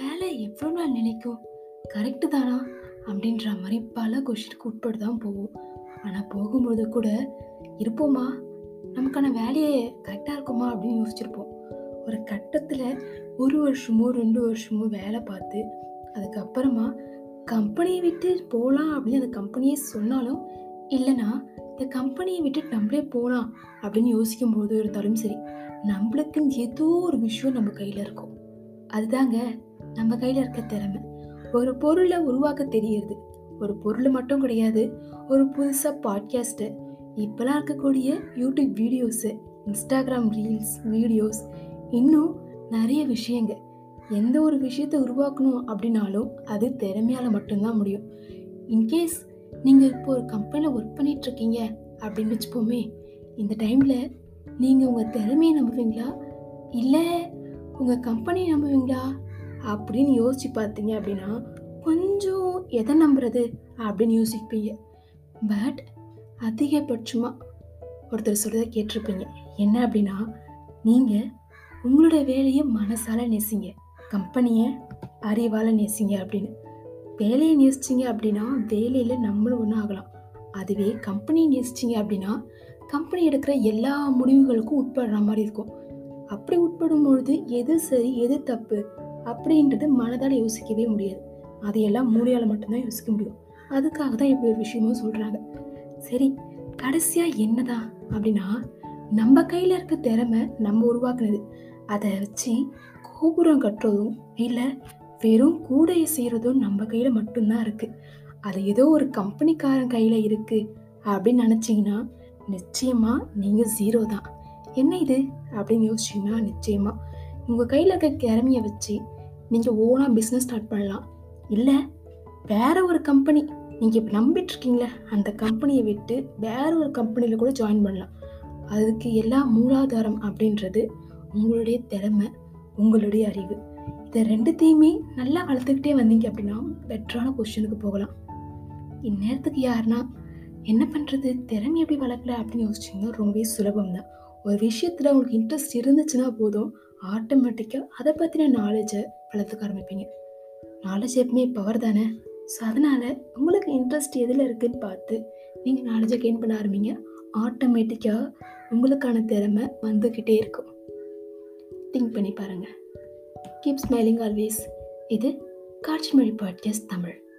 வேலை எவ்வளோ நாள் நிலைக்கும்? கரெக்டு தானா? அப்படின்ற மாதிரி பல கொஷினுக்கு உட்பட்டு தான் போவோம் ஆனால் போகும்போது கூட இருப்போமா நமக்கான வேலையை கரெக்டாக இருக்குமா? அப்படின்னு யோசிச்சிருப்போம். ஒரு கட்டத்தில் ஒரு வருஷமோ ரெண்டு வருஷமோ வேலை பார்த்து அதுக்கப்புறமா கம்பெனியை விட்டு போகலாம் அப்படின்னு அந்த கம்பெனியே சொன்னாலும் இல்லைனா இந்த கம்பெனியை விட்டு நம்மளே போகலாம் அப்படின்னு யோசிக்கும் போது இருந்தாலும் சரி. நம்மளுக்குன்னு ஏதோ ஒரு விஷயம் நம்ம கையில் இருக்கும். அதுதாங்க நம்ம கையில் இருக்க திறமை. ஒரு பொருளை உருவாக்க தெரியுது ஒரு பொருள் மட்டும் கிடையாது ஒரு புதுசாக பாட்காஸ்ட்டு இப்போலாம் இருக்கக்கூடிய YouTube videos Instagram reels videos இன்னும் நிறைய விஷயங்க. எந்த ஒரு விஷயத்தை உருவாக்கணும் அப்படின்னாலும் அது திறமையால் மட்டும்தான் முடியும். இன்கேஸ் நீங்கள் இப்போ ஒரு கம்பெனியில் ஒர்க் பண்ணிகிட்ருக்கீங்க அப்படின்னு வச்சுப்போமே இந்த டைமில் நீங்கள் உங்கள் திறமையை நம்புவீங்களா? இல்லை உங்கள் கம்பெனியை நம்புவீங்களா? அப்படின்னு யோசிச்சு பார்த்தீங்க அப்படின்னா கொஞ்சம் எதை நம்புறது அப்படின்னு யோசிப்பீங்க. பட் அதிகபட்சமாக ஒருத்தர் சொல்கிறத கேட்டிருப்பீங்க. என்ன அப்படின்னா நீங்கள் உங்களோட வேலையை மனசால் நேசிங்க. கம்பெனியை அறிவால் நேசிங்க அப்படின்னு. வேலையை நேசிச்சிங்க அப்படின்னா வேலையில் நம்மளும் ஒன்றும் ஆகலாம். அதுவே கம்பெனியை நேசிச்சிங்க அப்படின்னா கம்பெனி எடுக்கிற எல்லா முடிவுகளுக்கும் உட்படுற மாதிரி இருக்கும். அப்படி உட்படும் பொழுது எது சரி எது தப்பு? அப்படின்றது மனதால் யோசிக்கவே முடியாது. அதையெல்லாம் மூளையால் மட்டும்தான் யோசிக்க முடியும். அதுக்காக தான் இப்படி ஒரு விஷயமும் சொல்கிறாங்க சரி கடைசியாக என்னதான் அப்படின்னா நம்ம கையில் இருக்க திறமை நம்ம உருவாக்குனது. அதை வச்சு கோபுரம் கட்டுறதும் இல்லை வெறும் கூடையை செய்கிறதும் நம்ம கையில் மட்டும்தான் இருக்குது அது ஏதோ ஒரு கம்பெனிக்காரன் கையில் இருக்குது அப்படின்னு நினச்சிங்கன்னா நிச்சயமாக நீங்கள் ஜீரோ தான். என்ன இது? அப்படின்னு யோசிச்சிங்கன்னா நிச்சயமாக உங்கள் கையில் இருக்க திறமையை வச்சு நீங்கள் ஓனாக பிஸ்னஸ் ஸ்டார்ட் பண்ணலாம். இல்லை வேற ஒரு கம்பெனி நீங்கள் இப்போ நம்பிட்டுருக்கீங்களே அந்த கம்பெனியை விட்டு வேற ஒரு கம்பெனியில் கூட ஜாயின் பண்ணலாம். அதுக்கு எல்லா மூலாதாரம் அப்படின்றது உங்களுடைய திறமை உங்களுடைய அறிவு. இதை ரெண்டுத்தையுமே நல்லா வளர்த்துக்கிட்டே வந்தீங்க அப்படின்னா பெட்டரான பொசிஷனுக்கு போகலாம். இந்நேரத்துக்கு யாருன்னா என்ன பண்ணுறது திறமை எப்படி வளர்க்கல? அப்படின்னு யோசிச்சிங்கன்னா ரொம்பவே சுலபம் தான் ஒரு விஷயத்தில் உங்களுக்கு இன்ட்ரெஸ்ட் இருந்துச்சுன்னா போதும். ஆட்டோமேட்டிக்காக அதை பற்றின நாலேஜை வளர்த்துக்க ஆரம்பிப்பீங்க. நாலேஜ் எப்பவுமே பவர் தானே? ஸோ அதனால் உங்களுக்கு இன்ட்ரெஸ்ட் எதில் இருக்குதுன்னு பார்த்து நீங்கள் நாலேஜை கெயின் பண்ண ஆரம்பிங்க. ஆட்டோமேட்டிக்காக உங்களுக்கான திறமை வந்துக்கிட்டே இருக்கும். திங்க் பண்ணி பாருங்கள் கீப் ஸ்மைலிங் ஆல்வேஸ் இது காட்சி மொழி பாட்காஸ்ட் தமிழ்.